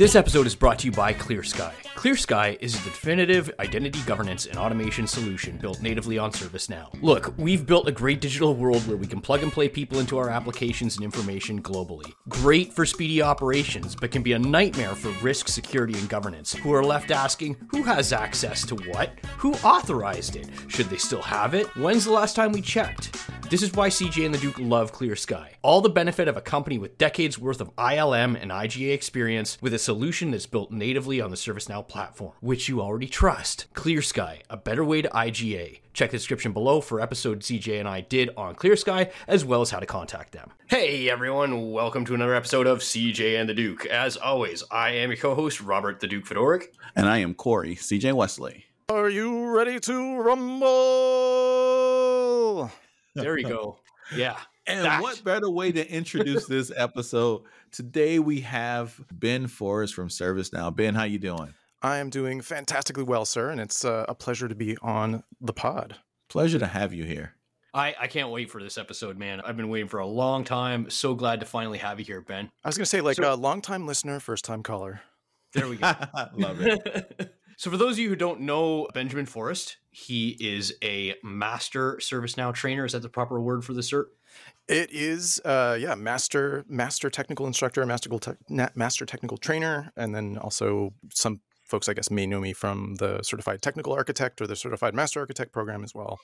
This episode is brought to you by ClearSky. ClearSky is the definitive identity governance and automation solution built natively on ServiceNow. Look, we've built a great digital world where we can plug and play people into our applications and information globally. Great for speedy operations, but can be a nightmare for risk, security, and governance, who are left asking who has access to what, who authorized it, should they still have it, when's the last time we checked? This is why CJ and the Duke love ClearSky. All the benefit of a company with decades worth of ILM and IGA experience with a solution that's built natively on the ServiceNow platform, which you already trust. Clear Sky, a better way to IGA. Check the description below for episode CJ and I did on Clear Sky, as well as how to contact them. Hey everyone, welcome to another episode of CJ and the Duke. As always, I am your co-host Robert the Duke Fedoric. And I am Corey, CJ Wesley. Are you ready to rumble? There we go. Yeah. And that. what better way to introduce this episode? Today we have Ben Forrest from ServiceNow. Ben, how you doing? I am doing fantastically well, sir, and it's uh, a pleasure to be on the pod. Pleasure to have you here. I, I can't wait for this episode, man. I've been waiting for a long time. So glad to finally have you here, Ben. I was going to say, like a So- long time listener, first time caller. There we go. Love it. so, for those of you who don't know Benjamin Forrest, he is a master ServiceNow trainer. Is that the proper word for the cert? It is, uh, yeah, master master technical instructor, master te- master technical trainer, and then also some folks, I guess, may know me from the certified technical architect or the certified master architect program as well.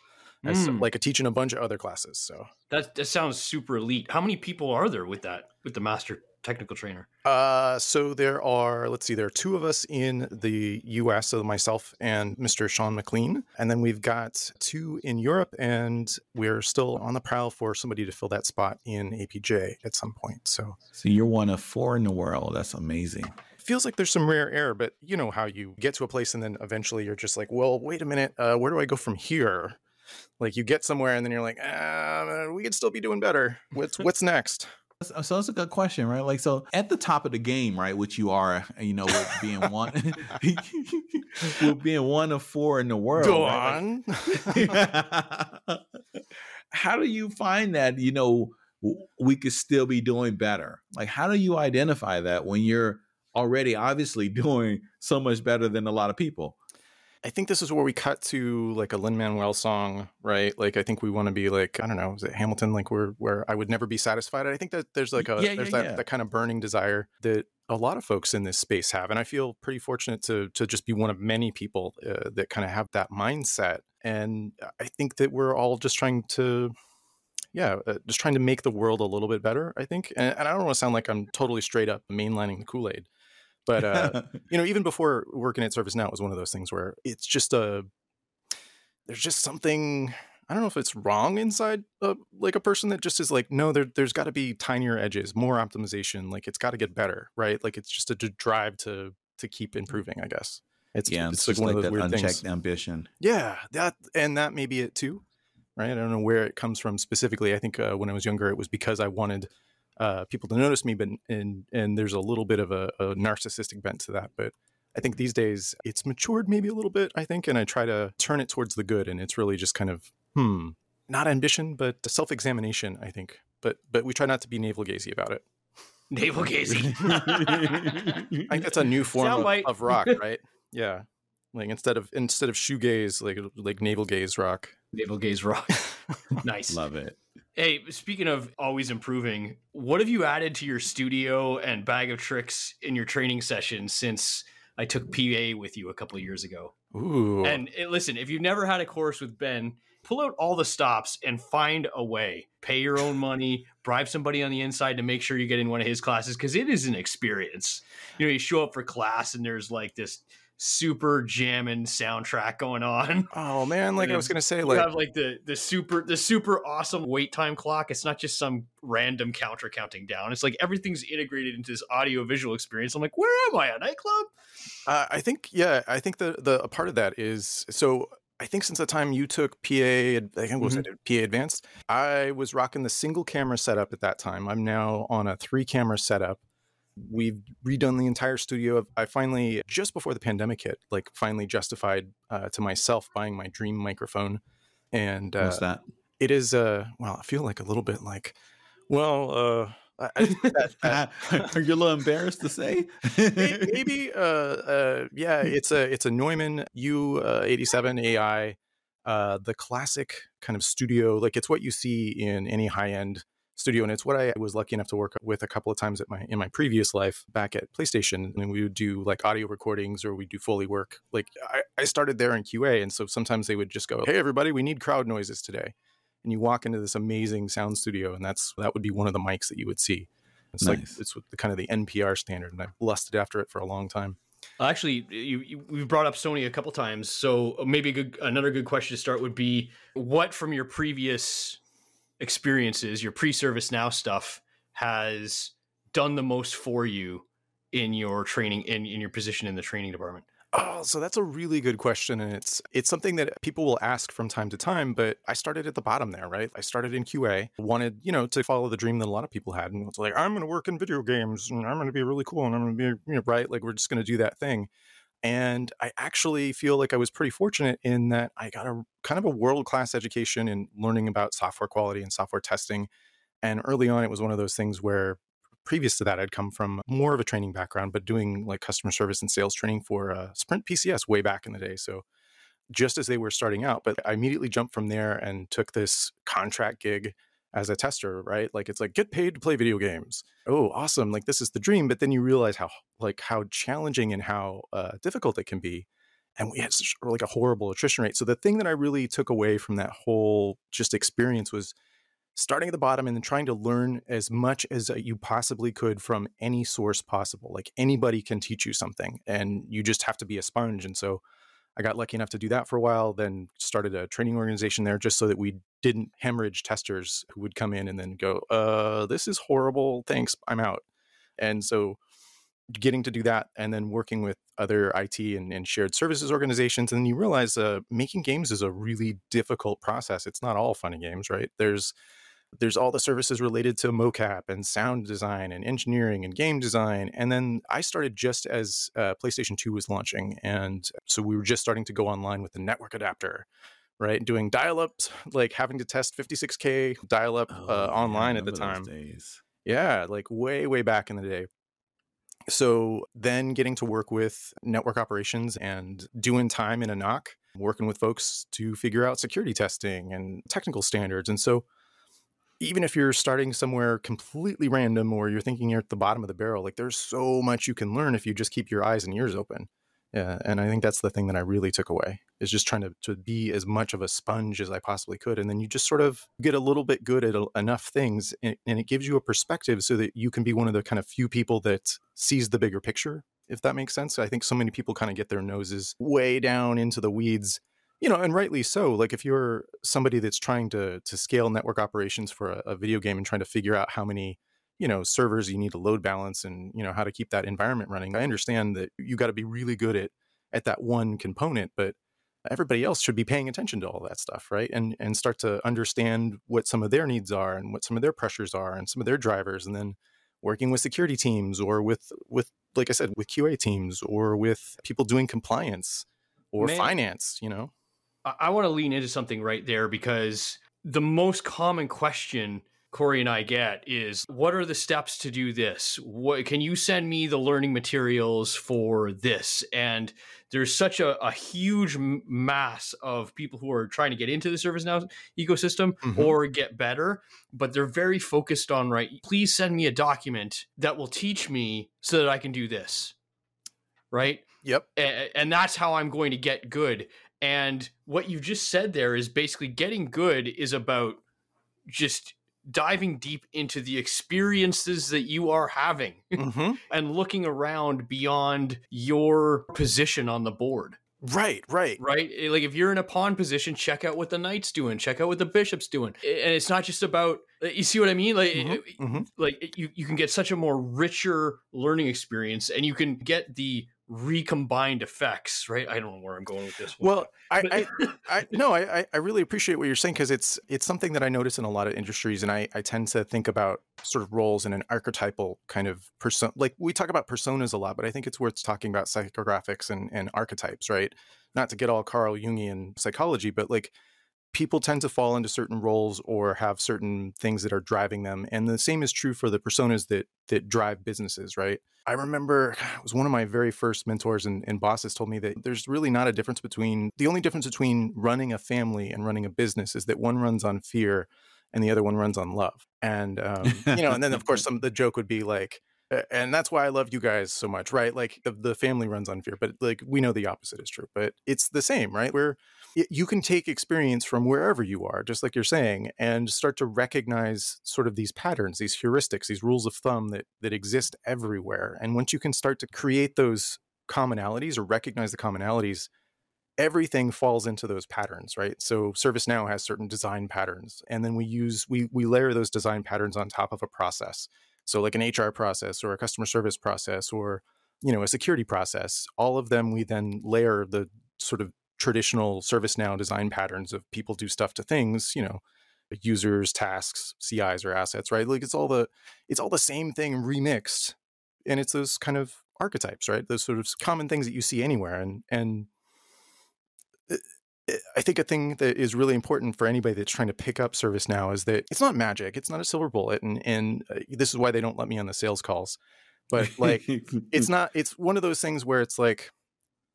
As Mm. like a teaching a bunch of other classes. So That that sounds super elite. How many people are there with that with the master technical trainer? Uh, so there are, let's see, there are two of us in the US, so myself and Mr. Sean McLean. And then we've got two in Europe, and we're still on the prowl for somebody to fill that spot in APJ at some point. So so you're one of four in the world. That's amazing. Feels like there's some rare air, but you know how you get to a place and then eventually you're just like, well, wait a minute, uh, where do I go from here? Like you get somewhere and then you're like, ah, we could still be doing better. What's what's next? So so that's a good question, right? Like, so at the top of the game, right, which you are, you know, with being one, with being one of four in the world. Go right? on. Like- how do you find that, you know, we could still be doing better? Like, how do you identify that when you're already obviously doing so much better than a lot of people? I think this is where we cut to like a Lin Manuel song, right? Like I think we want to be like I don't know, is it Hamilton? Like where where I would never be satisfied. I think that there's like a Yeah, there's yeah, that, yeah. that kind of burning desire that a lot of folks in this space have, and I feel pretty fortunate to to just be one of many people uh, that kind of have that mindset. And I think that we're all just trying to. Yeah, uh, just trying to make the world a little bit better. I think, and, and I don't want to sound like I'm totally straight up mainlining the Kool Aid, but uh, you know, even before working at ServiceNow, it was one of those things where it's just a there's just something I don't know if it's wrong inside a, like a person that just is like, no, there, there's got to be tinier edges, more optimization. Like it's got to get better, right? Like it's just a drive to to keep improving. I guess it's yeah, it's, it's, like one like of those that weird unchecked things. ambition. Yeah, that and that may be it too, right? I don't know where it comes from specifically. I think uh, when I was younger, it was because I wanted uh, people to notice me, but and and there's a little bit of a, a narcissistic bent to that. But I think these days it's matured maybe a little bit. I think, and I try to turn it towards the good, and it's really just kind of hmm, not ambition, but self examination. I think, but but we try not to be navel gazy about it. Navel gazing. I think that's a new form of, of rock, right? Yeah. Like instead of instead of shoegaze, like like navel gaze rock. Navel gaze rock. nice. Love it. Hey, speaking of always improving, what have you added to your studio and bag of tricks in your training sessions since I took PA with you a couple of years ago? Ooh. And eh, listen, if you've never had a course with Ben, pull out all the stops and find a way. Pay your own money, bribe somebody on the inside to make sure you get in one of his classes because it is an experience. You know, you show up for class and there's like this super jamming soundtrack going on. oh man, like I was gonna say, You like have like the the super the super awesome wait time clock. It's not just some random counter counting down. It's like everything's integrated into this audio visual experience. I'm like, where am I? A nightclub? uh, I think yeah, I think the the a part of that is so. I think since the time you took PA, I think what was it PA Advanced, I was rocking the single camera setup at that time. I'm now on a three camera setup. We've redone the entire studio. I finally, just before the pandemic hit, like finally justified uh, to myself buying my dream microphone. And uh, What's that? it is uh well i feel like a little bit like well uh I, I Are you a little embarrassed to say? maybe, uh, uh, yeah, it's a it's a Neumann U87 AI, uh, the classic kind of studio. Like it's what you see in any high end studio and it's what i was lucky enough to work with a couple of times at my in my previous life back at playstation. And we would do like audio recordings or we do foley work. Like I, I started there in qa and so sometimes they would just go hey everybody we need crowd noises today. And you walk into this amazing sound studio and that's that would be one of the mics that you would see. It's nice. like it's the kind of the npr standard and i've lusted after it for a long time. Actually, you, you, we've brought up Sony a couple times, so maybe a good, another good question to start would be: What from your previous experiences, your pre-service now stuff has done the most for you in your training in, in your position in the training department? Oh, so that's a really good question. And it's it's something that people will ask from time to time, but I started at the bottom there, right? I started in QA, wanted, you know, to follow the dream that a lot of people had. And it's like, I'm gonna work in video games and I'm gonna be really cool and I'm gonna be, you know, right? Like we're just gonna do that thing. And I actually feel like I was pretty fortunate in that I got a kind of a world class education in learning about software quality and software testing. And early on, it was one of those things where previous to that, I'd come from more of a training background, but doing like customer service and sales training for uh, Sprint PCS way back in the day. So just as they were starting out, but I immediately jumped from there and took this contract gig as a tester, right? Like it's like get paid to play video games. Oh, awesome! Like this is the dream. But then you realize how like how challenging and how uh, difficult it can be. And we had such like a horrible attrition rate. So the thing that I really took away from that whole just experience was starting at the bottom and then trying to learn as much as you possibly could from any source possible. Like anybody can teach you something, and you just have to be a sponge. And so I got lucky enough to do that for a while, then started a training organization there just so that we didn't hemorrhage testers who would come in and then go, uh, this is horrible. Thanks. I'm out. And so getting to do that and then working with other IT and, and shared services organizations. And then you realize uh, making games is a really difficult process. It's not all fun and games, right? There's there's all the services related to mocap and sound design and engineering and game design. And then I started just as uh, PlayStation 2 was launching. And so we were just starting to go online with the network adapter, right? Doing dial ups, like having to test 56K dial up oh, uh, online at the time. Yeah, like way, way back in the day. So then getting to work with network operations and doing time in a knock, working with folks to figure out security testing and technical standards. And so even if you're starting somewhere completely random or you're thinking you're at the bottom of the barrel, like there's so much you can learn if you just keep your eyes and ears open. Yeah, and I think that's the thing that I really took away is just trying to, to be as much of a sponge as I possibly could. And then you just sort of get a little bit good at a, enough things and, and it gives you a perspective so that you can be one of the kind of few people that sees the bigger picture, if that makes sense. I think so many people kind of get their noses way down into the weeds you know and rightly so like if you're somebody that's trying to to scale network operations for a, a, video game and trying to figure out how many you know servers you need to load balance and you know how to keep that environment running i understand that you got to be really good at at that one component but everybody else should be paying attention to all that stuff right and and start to understand what some of their needs are and what some of their pressures are and some of their drivers and then working with security teams or with with like i said with qa teams or with people doing compliance or Man. finance you know I want to lean into something right there because the most common question Corey and I get is what are the steps to do this? What can you send me the learning materials for this? And there's such a, a huge mass of people who are trying to get into the ServiceNow ecosystem mm-hmm. or get better, but they're very focused on right. Please send me a document that will teach me so that I can do this. Right. Yep. And, and that's how I'm going to get good. And what you just said there is basically getting good is about just diving deep into the experiences that you are having mm-hmm. and looking around beyond your position on the board. Right, right. Right? Eh, like if you're in a pawn position, check out what the knight's doing, check out what the bishop's doing. And it's not just about eh, you see what I mean? Like mm-hmm. Eh, mm-hmm. like you you can get such a more richer learning experience and you can get the recombined effects, right? I don't know where I'm going with this. One, well, I, I, I, no, I, I really appreciate what you're saying because it's it's something that I notice in a lot of industries, and I, I tend to think about sort of roles in an archetypal kind of person. Like we talk about personas a lot, but I think it's worth talking about psychographics and and archetypes, right? Not to get all Carl Jungian psychology, but like people tend to fall into certain roles or have certain things that are driving them and the same is true for the personas that that drive businesses right? I remember it was one of my very first mentors and, and, bosses told me that there's really not a difference between the only difference between running a family and running a business is that one runs on fear and the other one runs on love. And um, you know and then of course some the joke would be like and that's why I love you guys so much, right? Like the, the family runs on fear, but like we know the opposite is true, but it's the same, right? Where you can take experience from wherever you are, just like you're saying, and start to recognize sort of these patterns, these heuristics, these rules of thumb that that exist everywhere. And once you can start to create those commonalities or recognize the commonalities, everything falls into those patterns, right? So ServiceNow has certain design patterns, and then we use we we layer those design patterns on top of a process. So like an HR process or a customer service process or you know a security process, all of them we then layer the sort of traditional ServiceNow design patterns of people do stuff to things, you know, users, tasks, CIs, or assets, right? Like it's all the it's all the same thing remixed, and it's those kind of archetypes, right? Those sort of common things that you see anywhere, and and uh, I think a thing that is really important for anybody that's trying to pick up ServiceNow is that it's not magic, it's not a silver bullet, and and uh, this is why they don't let me on the sales calls. But like, it's not. It's one of those things where it's like,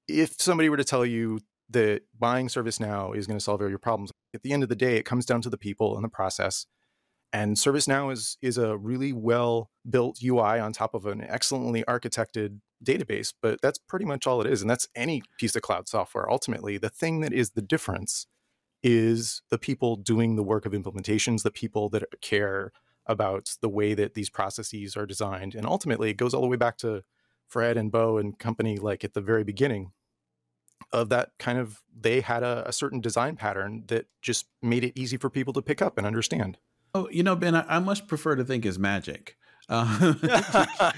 if somebody were to tell you that buying ServiceNow is going to solve all your problems. At the end of the day, it comes down to the people and the process. And ServiceNow is is a really well built UI on top of an excellently architected database, but that's pretty much all it is. And that's any piece of cloud software. Ultimately, the thing that is the difference is the people doing the work of implementations, the people that care about the way that these processes are designed. And ultimately, it goes all the way back to Fred and Bo and company, like at the very beginning of that kind of they had a, a, certain design pattern that just made it easy for people to pick up and understand. Oh, you know, Ben, I, I much prefer to think is magic. Uh-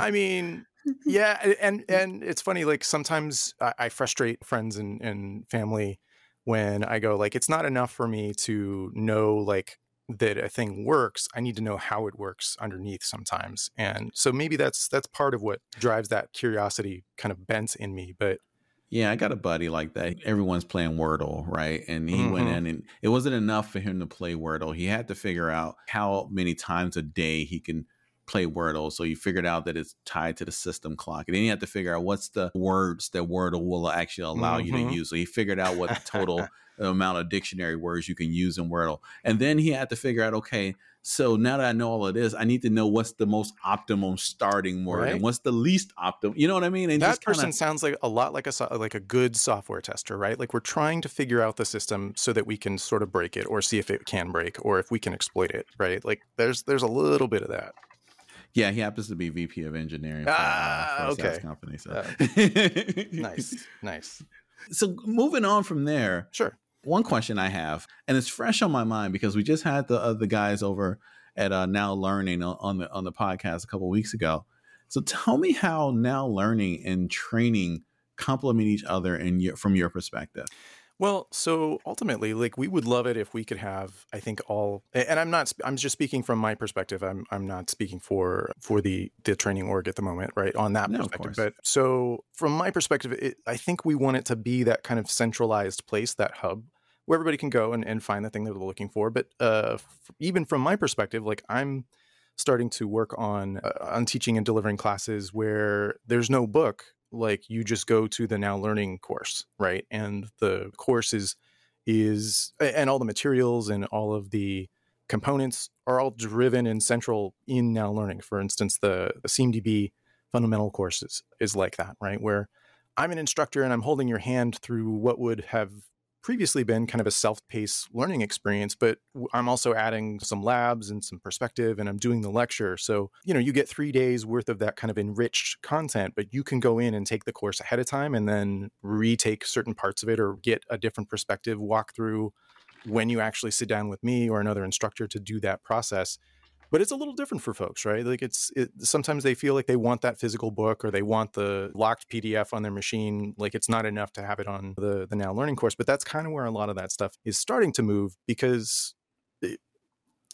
I mean, yeah, and and it's funny. Like sometimes I, I frustrate friends and, and family when I go like, it's not enough for me to know like that a thing works i need to know how it works underneath sometimes and so maybe that's that's part of what drives that curiosity kind of bent in me but yeah i got a buddy like that everyone's playing wordle right and he mm-hmm. went in and it wasn't enough for him to play wordle he had to figure out how many times a day he can play Wordle. So he figured out that it's tied to the system clock. And then he had to figure out what's the words that Wordle will actually allow mm-hmm. you to mm-hmm. use. So he figured out what the total amount of dictionary words you can use in Wordle. And then he had to figure out, okay, so now that I know all of this, I need to know what's the most optimum starting word right. and what's the least optimum. You know what I mean? And that person kinda... sounds like a lot like a like a good software tester, right? Like we're trying to figure out the system so that we can sort of break it or see if it can break or if we can exploit it, right? Like there's there's a little bit of that. Yeah, he happens to be VP of engineering for, ah, uh, for okay. company. So uh, nice, nice. So moving on from there, sure one question I have, and it's fresh on my mind because we just had the uh, the guys over at uh, Now Learning on the on the podcast a couple weeks ago. So tell me how Now Learning and training complement each other in your from your perspective. Well, so ultimately, like we would love it if we could have, I think all, and I'm not, I'm just speaking from my perspective. I'm, I'm not speaking for for the the training org at the moment, right? On that no, perspective, but so from my perspective, it, I think we want it to be that kind of centralized place, that hub where everybody can go and, and find the thing that they're looking for. But uh, f- even from my perspective, like I'm starting to work on uh, on teaching and delivering classes where there's no book. Like you just go to the Now Learning course, right? And the course is is and all the materials and all of the components are all driven and central in Now Learning. For instance, the, the CMDB fundamental courses is like that, right? Where I'm an instructor and I'm holding your hand through what would have previously been kind of a self-paced learning experience but i'm also adding some labs and some perspective and i'm doing the lecture. So you know you get three days worth of that kind of enriched content but you can go in and take the course ahead of time and then retake certain parts of it or get a different perspective walk through when you actually sit down with me or another instructor to do that process but it's a little different for folks right like it's it, sometimes they feel like they want that physical book or they want the locked pdf on their machine like it's not enough to have it on the the now learning course but that's kind of where a lot of that stuff is starting to move because it,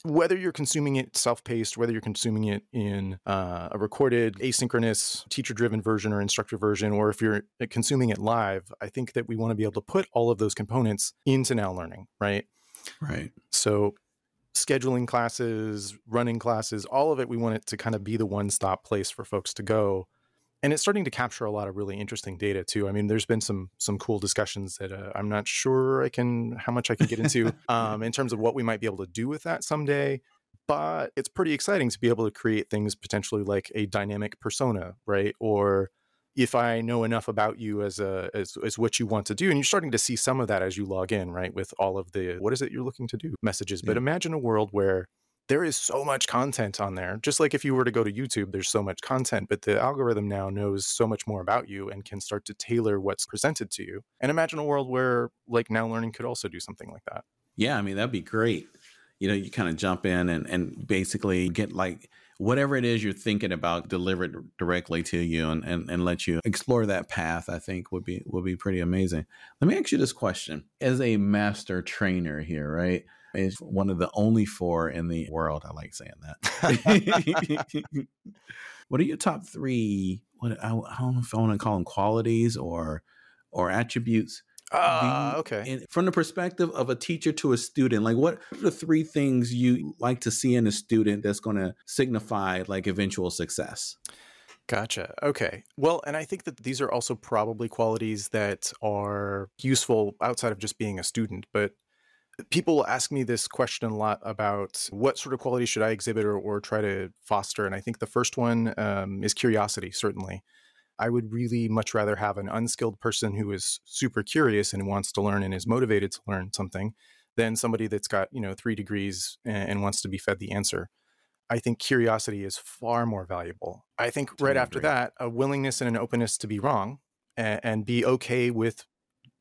whether you're consuming it self-paced, whether you're consuming it in uh, a recorded, asynchronous, teacher-driven version or instructor version, or if you're consuming it live, I think that we want to be able to put all of those components into Now Learning, right? Right. So scheduling classes, running classes, all of it, we want it to kind of be the one-stop place for folks to go and it's starting to capture a lot of really interesting data too. I mean, there's been some some cool discussions that uh, I'm not sure I can how much I can get into um, in terms of what we might be able to do with that someday. But it's pretty exciting to be able to create things potentially like a dynamic persona, right? Or if I know enough about you as a as, as what you want to do, and you're starting to see some of that as you log in, right? With all of the what is it you're looking to do messages. But imagine a world where there is so much content on there. Just like if you were to go to YouTube, there's so much content, but the algorithm now knows so much more about you and can start to tailor what's presented to you. And imagine a world where like now learning could also do something like that. Yeah, I mean that'd be great. You know, you kind of jump in and and basically get like whatever it is you're thinking about delivered directly to you and, and, and let you explore that path, I think would be would be pretty amazing. Let me ask you this question. As a master trainer here, right? is one of the only four in the world. I like saying that. what are your top three? What I, I, don't know if I want to call them qualities or or attributes. Ah, uh, okay. In, from the perspective of a teacher to a student, like what are the three things you like to see in a student that's going to signify like eventual success? Gotcha. Okay. Well, and I think that these are also probably qualities that are useful outside of just being a student, but people ask me this question a lot about what sort of quality should I exhibit or, or try to foster. And I think the first one um, is curiosity, certainly. I would really much rather have an unskilled person who is super curious and wants to learn and is motivated to learn something than somebody that's got, you know, three degrees and, and wants to be fed the answer. I think curiosity is far more valuable. I think right after that, a willingness and an openness to be wrong and, and be okay with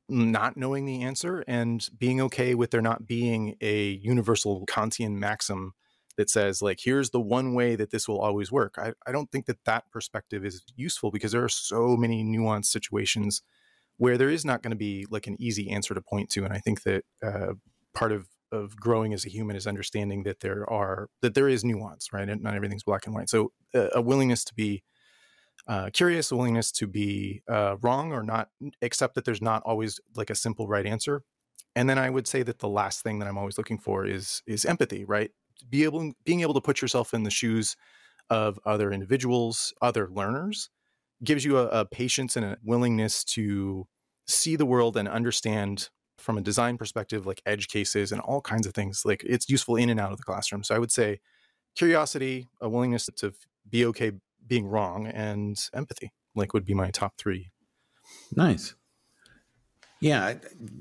not knowing the answer and being okay with there not being a universal Kantian maxim that says like here's the one way that this will always work I, I don't think that that perspective is useful because there are so many nuanced situations where there is not going to be like an easy answer to point to and i think that uh, part of of growing as a human is understanding that there are that there is nuance right and not everything's black and white so uh, a willingness to be uh, curious, willingness to be uh, wrong or not accept that there's not always like a simple right answer. And then I would say that the last thing that I'm always looking for is is empathy, right? Be able being able to put yourself in the shoes of other individuals, other learners, gives you a, a patience and a willingness to see the world and understand from a design perspective, like edge cases and all kinds of things. Like it's useful in and out of the classroom. So I would say curiosity, a willingness to be okay being wrong and empathy like would be my top three nice yeah I,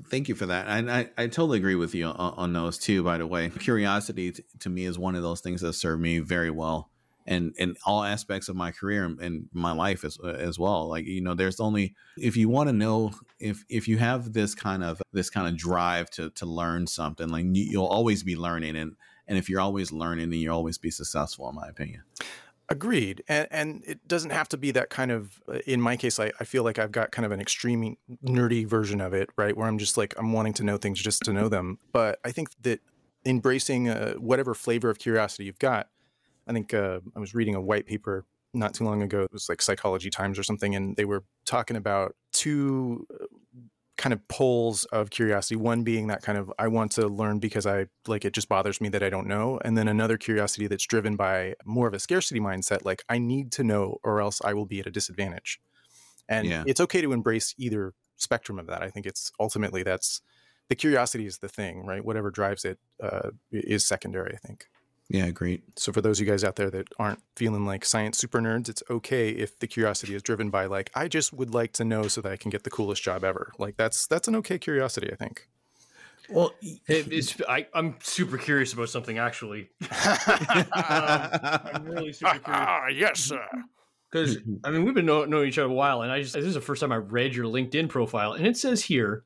thank you for that I, I, I totally agree with you on, on, those too by the way. Curiosity t- to me is one of those things that serve me very well and in all aspects of my career and my life as as well. Like you know there's only if you want to know if if you have this kind of this kind of drive to to learn something like you'll always be learning and and if you're always learning then you'll always be successful in my opinion Agreed. And, and it doesn't have to be that kind of, uh, in my case, I, I feel like I've got kind of an extreme nerdy version of it, right? Where I'm just like, I'm wanting to know things just to know them. But I think that embracing uh, whatever flavor of curiosity you've got, I think uh, I was reading a white paper not too long ago. It was like Psychology Times or something. And they were talking about two uh, kind of poles of curiosity one being that kind of i want to learn because i like it just bothers me that i don't know and then another curiosity that's driven by more of a scarcity mindset like i need to know or else i will be at a disadvantage. And yeah. it's okay to embrace either spectrum of that i think it's ultimately that's the curiosity is the thing right? Whatever drives it uh, is secondary i think yeah, great. So for those of you guys out there that aren't feeling like science super nerds, it's okay if the curiosity is driven by like I just would like to know so that I can get the coolest job ever. Like that's that's an okay curiosity, I think. Well, it's, I, am super curious about something actually. um, I'm really super curious. Ah, yes, sir. Because I mean, we've been know, knowing each other a while, and I just this is the first time I read your LinkedIn profile, and it says here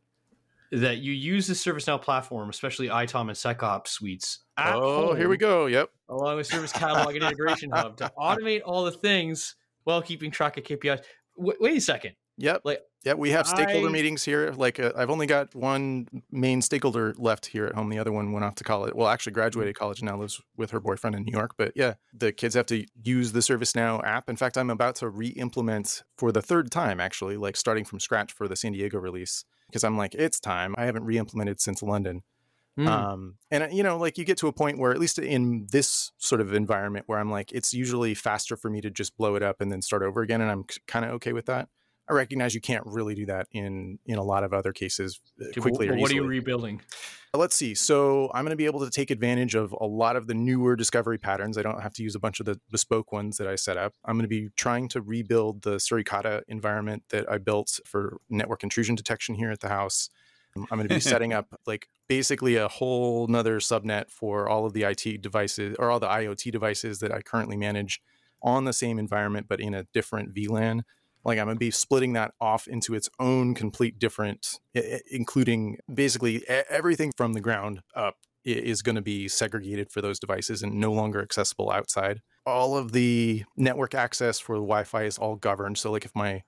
that you use the ServiceNow platform, especially ITOM and SecOps suites. oh, here we go. Yep. Along with Service Catalog and Integration Hub to automate all the things while keeping track of KPIs. W- wait a second. Yep. Like, yeah, we have stakeholder I- meetings here. Like, uh, I've only got one main stakeholder left here at home. The other one went off to college. Well, actually, graduated college and now lives with her boyfriend in New York. But yeah, the kids have to use the ServiceNow app. In fact, I'm about to re-implement for the third time, actually, like starting from scratch for the San Diego release because I'm like, it's time. I haven't re-implemented since London. hmm. Um, and uh, you know, like you get to a point where, at least in this sort of environment, where I'm like, it's usually faster for me to just blow it up and then start over again, and I'm kind of okay with that. I recognize you can't really do that in in a lot of other cases uh, Okay, quickly what are you rebuilding? Let's see. So I'm going to be able to take advantage of a lot of the newer discovery patterns. I don't have to use a bunch of the bespoke ones that I set up. I'm going to be trying to rebuild the Suricata environment that I built for network intrusion detection here at the house. Um, I'm going to be setting up like basically a whole nother subnet for all of the IT devices or all the IoT devices that I currently manage on the same environment, but in a different VLAN like i'm going to be splitting that off into its own complete different including basically everything from the ground up is going to be segregated for those devices and no longer accessible outside. All of the network access for the wi-fi is all governed. So like if my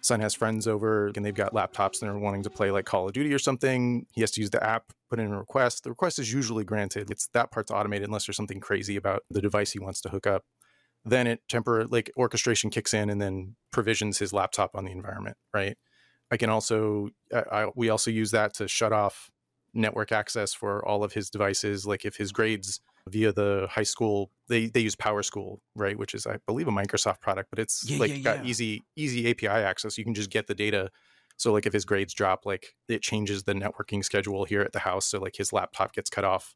son has friends over and they've got laptops and they're wanting to play like call of duty or something he has to use the app put in a request. The request is usually granted. It's that part's automated unless there's something crazy about the device he wants to hook up then it temporary like orchestration kicks in and then provisions his laptop on the environment right? I can also I, I, we also use that to shut off network access for all of his devices like if his grades via the high school they they use PowerSchool, right which is i believe a microsoft product but it's Yeah, like yeah, got yeah. easy easy api access. You can just get the data. So like if his grades drop like it changes the networking schedule here at the house. So like his laptop gets cut off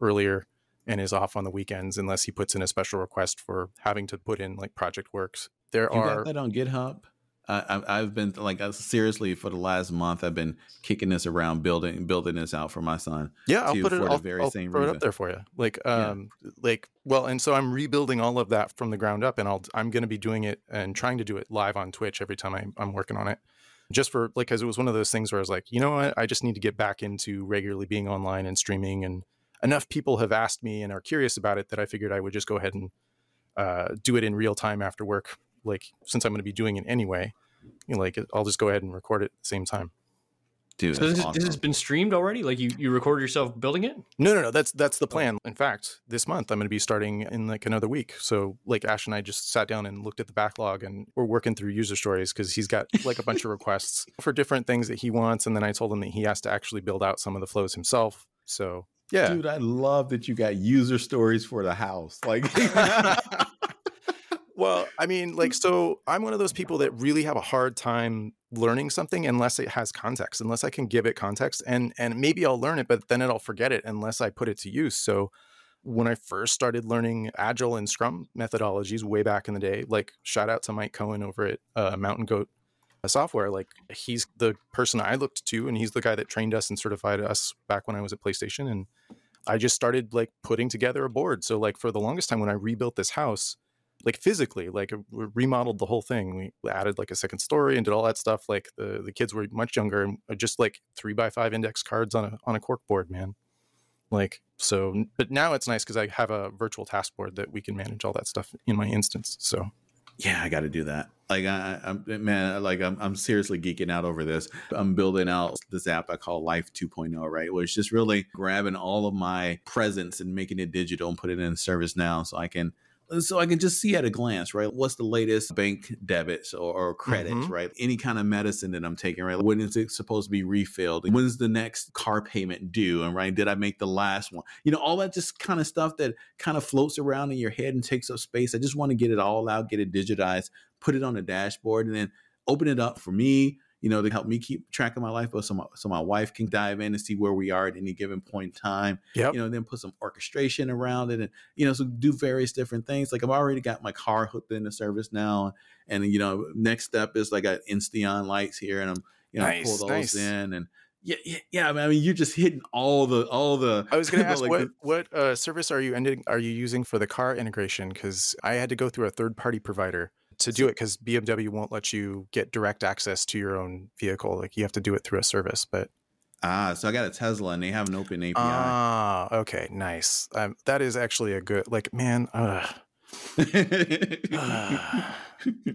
earlier and is off on the weekends unless he puts in a special request for having to put in like project works. There You are got that on GitHub? I, I've been like seriously for the last month. I've been kicking this around, building building this out for my son. yeah, I'll put it. for the I'll, very I'll same throw it up there for you. Like, Yeah. um, like well, and so I'm rebuilding all of that from the ground up, and I'll I'm going to be doing it and trying to do it live on Twitch every time I, I'm working on it. Just for like, because it was one of those things where I was like, you know what, I just need to get back into regularly being online and streaming, and enough people have asked me and are curious about it that I figured I would just go ahead and uh, do it in real time after work. Like, since I'm going to be doing it anyway, you know, like I'll just go ahead and record it at the same time. Dude, So this, that's is- this has been streamed already. Like you, you recorded yourself building it. No, no, no. That's that's the plan. In fact, this month I'm going to be starting in like another week. So like Ash and I just sat down and looked at the backlog, and we're working through user stories because he's got like a bunch of requests for different things that he wants, and then I told him that he has to actually build out some of the flows himself. So yeah, Dude, I love that you got user stories for the house. Like, well, I mean, like, so I'm one of those people that really have a hard time learning something unless it has context, unless I can give it context, and and maybe I'll learn it, but then I'll forget it unless I put it to use. So when I first started learning Agile and Scrum methodologies way back in the day, like shout out to Mike Cohn over at uh, Mountain Goat Software, like he's the person I looked to, and he's the guy that trained us and certified us back when I was at PlayStation, and I just started like putting together a board. So like for the longest time when I rebuilt this house, like physically, like we remodeled the whole thing. We added like a second story and did all that stuff. Like the the kids were much younger and uh, just like three by five index cards on a on a cork board, man. Like so, but now it's nice because I have a virtual task board that we can manage all that stuff in my instance. So yeah, I got to do that. Like, I, I'm eh, man, like I'm, I'm seriously geeking out over this. I'm building out this app I call Life 2.0, right? Where it's just really grabbing all of my presence and making it digital and put it in service now, so I can so I can just see at a glance, right? What's the latest bank debits or, or credits, Mhm. right? Any kind of medicine that I'm taking, right? When is it supposed to be refilled? When's the next car payment due? And right, did I make the last one? You know, all that just kind of stuff that kind of floats around in your head and takes up space. I just want to get it all out, get it digitized, put it on a dashboard, and then open it up for me. You know, to help me keep track of my life, but so my, so my wife can dive in and see where we are at any given point in time Yep. you know, then put some orchestration around it and, you know, so do various different things. Like I've already got my car hooked into the service now. And, you know, next step is like I got Insteon lights here and I'm, you know, Nice, pull those nice. in and yeah, yeah, yeah. I mean, you're just hitting all the, all the, I was going to ask like, what the- what uh, service are you ending are you using for the car integration? Because I had to go through a third party provider to do it because BMW won't let you get direct access to your own vehicle. Like you have to do it through a service. But ah, so I got a Tesla and they have an open API. ah, okay, nice. Um, that is actually a good like man. Uh,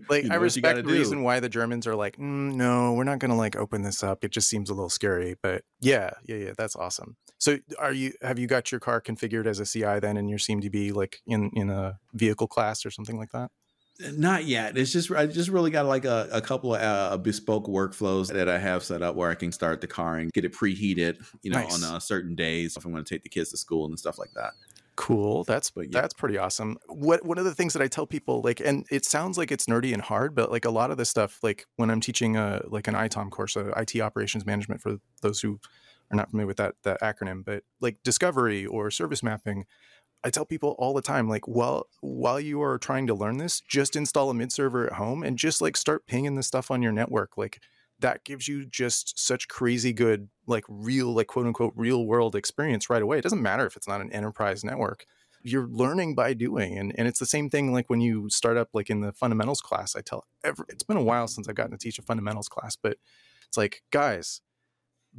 like You I know what respect the do. reason why the Germans are like, mm, no, we're not going to like open this up. It just seems a little scary. But yeah, yeah, yeah, that's awesome. So are you? Have you got your car configured as a CI then, and your CMDB like in in a vehicle class or something like that? Not yet. It's just I just really got like a, a couple of uh, bespoke workflows that I have set up where I can start the car and get it preheated, you know, Nice. on uh, certain days if I'm going to take the kids to school and stuff like that. Cool. That's But yeah. that's pretty awesome. What one of the things that I tell people like, and it sounds like it's nerdy and hard, but like a lot of this stuff, like when I'm teaching a like an ITOM course, a IT operations management for those who are not familiar with that that acronym, but like discovery or service mapping, I tell people all the time, like, while while you are trying to learn this, just install a mid server at home and just like start pinging the stuff on your network. Like that gives you just such crazy good, like real, like quote unquote real world experience right away. It doesn't matter if it's not an enterprise network. You're learning by doing. And and it's the same thing like when you start up like in the fundamentals class. I tell every, it's been a while since I've gotten to teach a fundamentals class, but it's like, guys,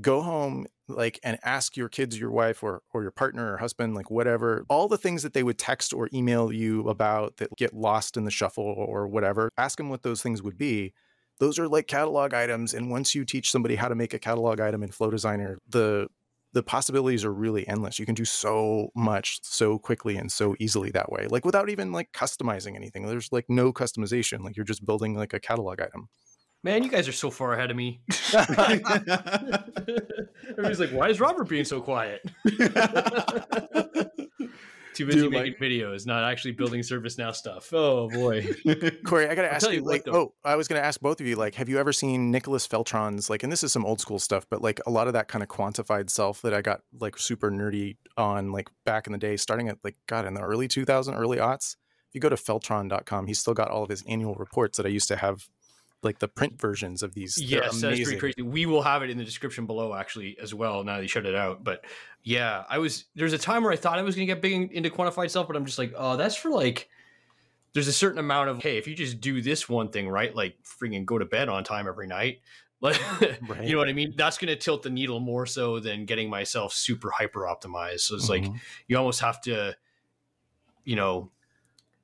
go home like and ask your kids your wife or or your partner or husband like whatever all the things that they would text or email you about that get lost in the shuffle or whatever ask them what those things would be. Those are like catalog items and once you teach somebody how to make a catalog item in flow designer the the possibilities are really endless. You can do so much so quickly and so easily that way like without even like customizing anything. There's like no customization like you're just building like a catalog item Man, you guys are so far ahead of me. Everybody's like, why is Robert being so quiet? Too busy Dude, making videos, not actually building ServiceNow stuff. Oh boy. Corey, I gotta I'll ask you, you like, though. oh, I was gonna ask both of you, like, have you ever seen Nicholas Feltron's, like, and this is some old school stuff, but like a lot of that kind of quantified self that I got like super nerdy on, like back in the day, starting at like, God, in the early 2000, early aughts. If you go to feltron.com, he's still got all of his annual reports that I used to have, like the print versions of these. Yes, that's pretty crazy. We will have it in the description below, actually, as well. Now that you shut it out, but yeah, I was there's a time where I thought I was going to get big into quantified self, but I'm just like, oh, that's for like. There's a certain amount of hey, if you just do this one thing right, like freaking go to bed on time every night, like Right. you know what I mean. That's going to tilt the needle more so than getting myself super hyper optimized. So it's like Mhm. you almost have to, you know,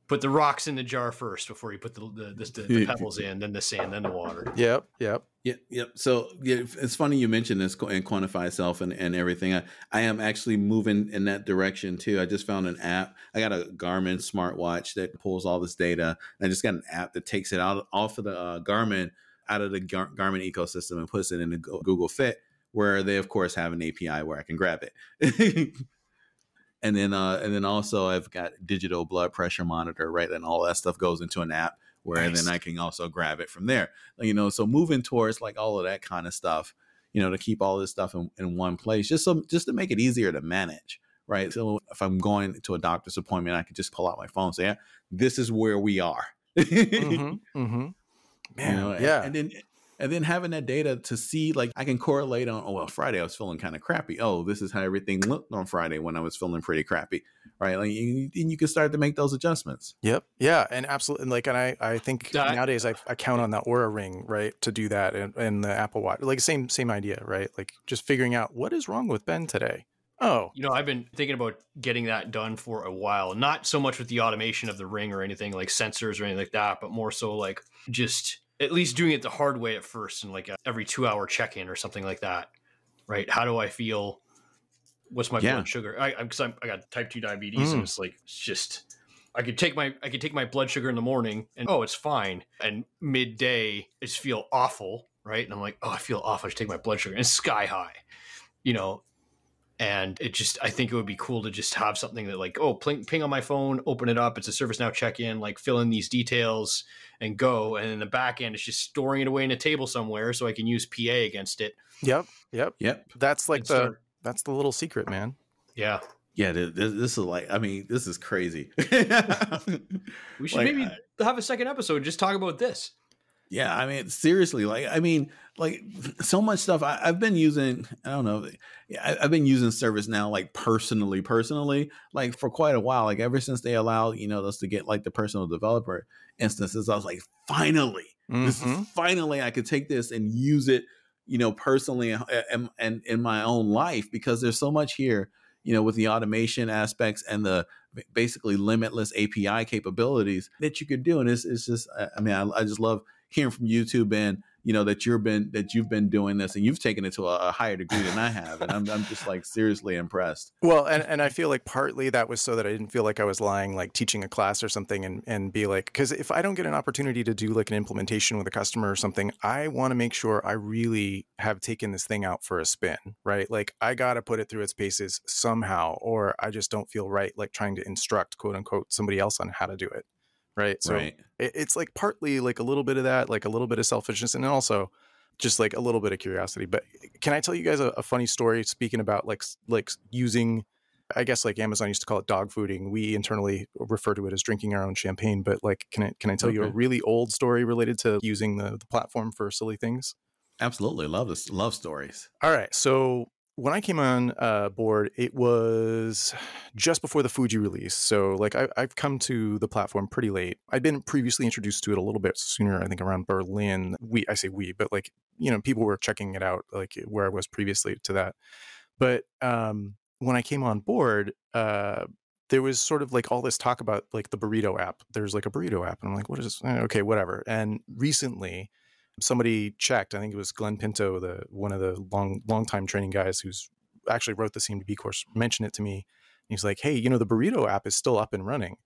put the rocks in the jar first before you put the the, the, the pebbles in, then the sand, then the water. Yep, yep. Yep, yep. So yeah, it's funny you mentioned this and quantify self and, and everything. I, I am actually moving in that direction too. I just found an app. I got a Garmin smartwatch that pulls all this data. And I just got an app that takes it out off of the uh, Garmin out of the Gar- Garmin ecosystem and puts it in the Google Fit, where they of course have an API where I can grab it. and then uh, and then also I've got digital blood pressure monitor, right? And all that stuff goes into an app where Nice. then I can also grab it from there. You know, so moving towards like all of that kind of stuff, you know, to keep all this stuff in, in one place, just so just to make it easier to manage, right? So if I'm going to a doctor's appointment, I can just pull out my phone, and say, yeah, this is where we are. hmm hmm Man, you know, and- yeah. and then and then having that data to see like i can correlate on oh well friday i was feeling kind of crappy oh this is how everything looked on friday when i was feeling pretty crappy right like you, and you can start to make those adjustments Yep. Yeah. And absolutely. And like, and I, I think That- nowadays I, I count on the Oura ring, right, to do that and, and the Apple Watch. Like, same, same idea, right? Like, just figuring out what is wrong with Ben today. Oh, You know, I've been thinking about getting that done for a while. Not so much with the automation of the ring or anything like sensors or anything like that, but more so like just at least doing it the hard way at first and like a, every two hour check in or something like that. Right? How do I feel? What's my Yeah. blood sugar? i'm because I'm, I got type two diabetes and Mm. it's like it's just I could take my I could take my blood sugar in the morning and oh it's fine and midday I just feel awful right and I'm like oh I feel awful I should take my blood sugar and it's sky high you know and it just i think it would be cool to just have something that like oh ping, ping on my phone open it up it's a service now check in like fill in these details and go and in the back end it's just storing it away in a table somewhere so i can use pa against it yep. Yep. yep That's like and the, start- that's the little secret, man. yeah yeah this, this is like i mean this is crazy we should Like, maybe I- have a second episode and just talk about this Yeah, I mean, seriously, like, I mean, like, so much stuff. I, I've been using, I don't know, yeah, I, I've been using ServiceNow like personally, personally, like for quite a while. Like ever since they allowed, you know, us to get like the personal developer instances, I was like, finally, this Mhm. is finally I could take this and use it, you know, personally and, and and in my own life because there's so much here, you know, with the automation aspects and the basically limitless API capabilities that you could do. And it's, it's just, I mean, I, I just love hearing from YouTube and you know that you've been that you've been doing this and you've taken it to a, a higher degree than I have, and I'm I'm just like seriously impressed. Well, and and I feel like partly that was so that I didn't feel like I was lying, like teaching a class or something, and and be like, because if I don't get an opportunity to do like an implementation with a customer or something, I want to make sure I really have taken this thing out for a spin, right? Like I got to put it through its paces somehow, or I just don't feel right, like trying to instruct quote unquote somebody else on how to do it right? So right. It, it's like partly like a little bit of that like a little bit of selfishness and also just like a little bit of curiosity. But eh, can i tell you guys a, a, funny story speaking about like like using i guess like amazon used to call it dog fooding. We internally refer to it as drinking our own champagne but like can i can i tell okay. you a really old story related to using the, the platform for silly things? Absolutely. Love this love stories. All right. So when I came on uh, board, it was just before the Fuji release. So, like, I, have come to the platform pretty late. I'd been previously introduced to it a little bit sooner, I think around Berlin. We, I say we, but like, you know, people were checking it out, like where I was previously to that. But um, when I came on board, uh, there was sort of like all this talk about like the burrito app. There's like a burrito app, and I'm like, what is this? Eh, okay, whatever. And recently, somebody checked. I think it was Glenn Pinto, the one of the long long time training guys who's actually wrote the CMDB course, mentioned it to me. He's like, "Hey, you know, the Burrito app is still up and running."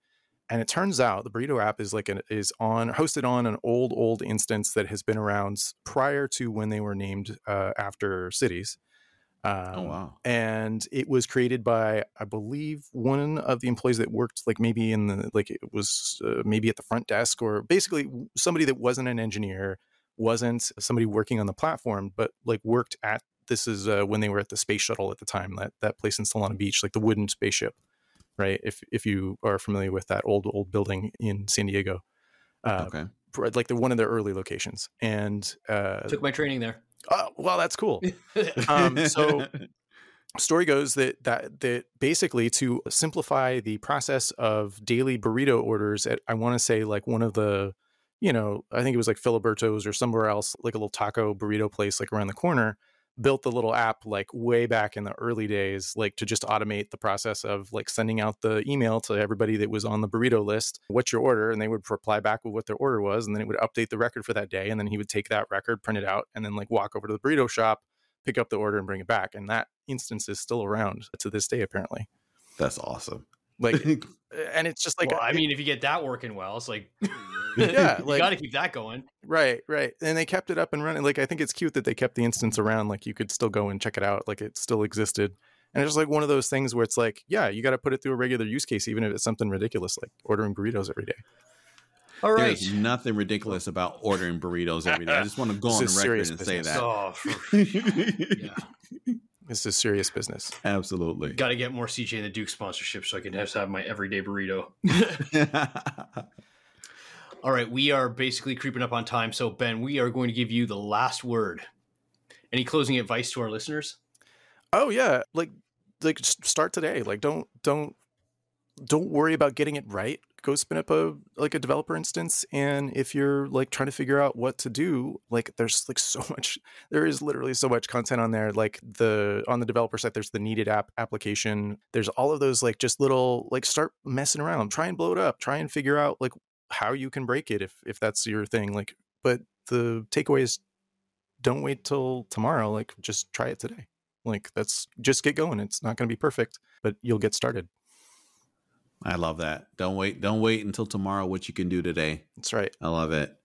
And it turns out the Burrito app is like an, is on hosted on an old old instance that has been around prior to when they were named uh, after cities. Oh, um, oh wow! And it was created by, I believe, one of the employees that worked like maybe in the like it was uh, maybe at the front desk or basically somebody that wasn't an engineer wasn't somebody working on the platform, but like worked at this is uh, when they were at the space shuttle at the time that that place in Solana Beach, like the wooden spaceship, right? If if you are familiar with that old old building in San Diego, uh, okay, like the one of their early locations, and uh, took my training there. Oh well, that's cool. um, so story goes that that that basically to simplify the process of daily burrito orders at I want to say like one of the you know, I think it was like Filiberto's or somewhere else, like a little taco burrito place like around the corner, built the little app like way back in the early days, like to just automate the process of like sending out the email to everybody that was on the burrito list, what's your order? And they would reply back with what their order was. And then it would update the record for that day. And then he would take that record, print it out, and then like walk over to the burrito shop, pick up the order and bring it back. And that instance is still around to this day, apparently. That's awesome. Like, and it's just like, well, I mean, if you get that working well, it's like, yeah, like, you got to keep that going. Right, right. And they kept it up and running. Like, I think it's cute that they kept the instance around. Like, you could still go and check it out. Like, it still existed. And it's just like one of those things where it's like, yeah, you got to put it through a regular use case, even if it's something ridiculous like ordering burritos every day. All right. There's nothing ridiculous about ordering burritos every day. I just want to go on the record and business. say that. Oh, yeah. This is serious business. Absolutely. Got to get more CJ and the Duke sponsorship so I can have, have my everyday burrito. All right, we are basically creeping up on time. So, Ben, we are going to give you the last word. Any closing advice to our listeners? Oh yeah, like like start today. Like don't don't don't worry about getting it right go spin up a like a developer instance and if you're like trying to figure out what to do like there's like so much there is literally so much content on there like the on the developer side there's the NeedIt app application there's all of those like just little like start messing around try and blow it up try and figure out like how you can break it if if that's your thing like but the takeaway is don't wait till tomorrow like just try it today like that's just get going it's not going to be perfect but you'll get started I love that. Don't wait. Don't wait until tomorrow. What you can do today. That's right. I love it.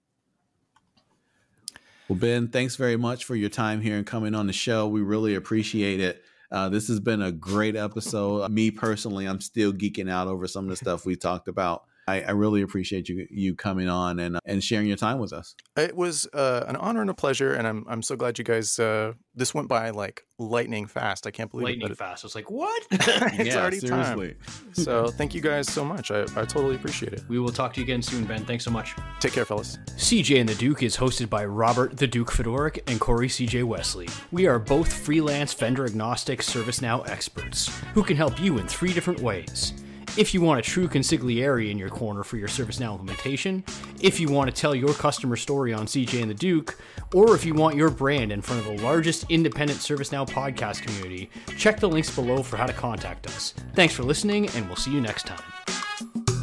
Well, Ben, thanks very much for your time here and coming on the show. We really appreciate it. Uh, this has been a great episode. Me personally, I'm still geeking out over some of the stuff we talked about. I, I, really appreciate you you coming on and and sharing your time with us. It was uh, an honor and a pleasure, and I'm I'm so glad you guys. Uh, this went by like lightning fast. I can't believe it. lightning it, fast. I was like, what? it's yeah, already seriously. time. So thank you guys so much. I, I totally appreciate it. We will talk to you again soon, Ben. Thanks so much. Take care, fellas. CJ and the Duke is hosted by Robert the Duke Fedoruk and Corey CJ Wesley. We are both freelance vendor agnostic ServiceNow experts who can help you in three different ways If you want a true consigliere in your corner for your ServiceNow implementation, if you want to tell your customer story on CJ and the Duke, or if you want your brand in front of the largest independent ServiceNow podcast community, check the links below for how to contact us. Thanks for listening, and we'll see you next time.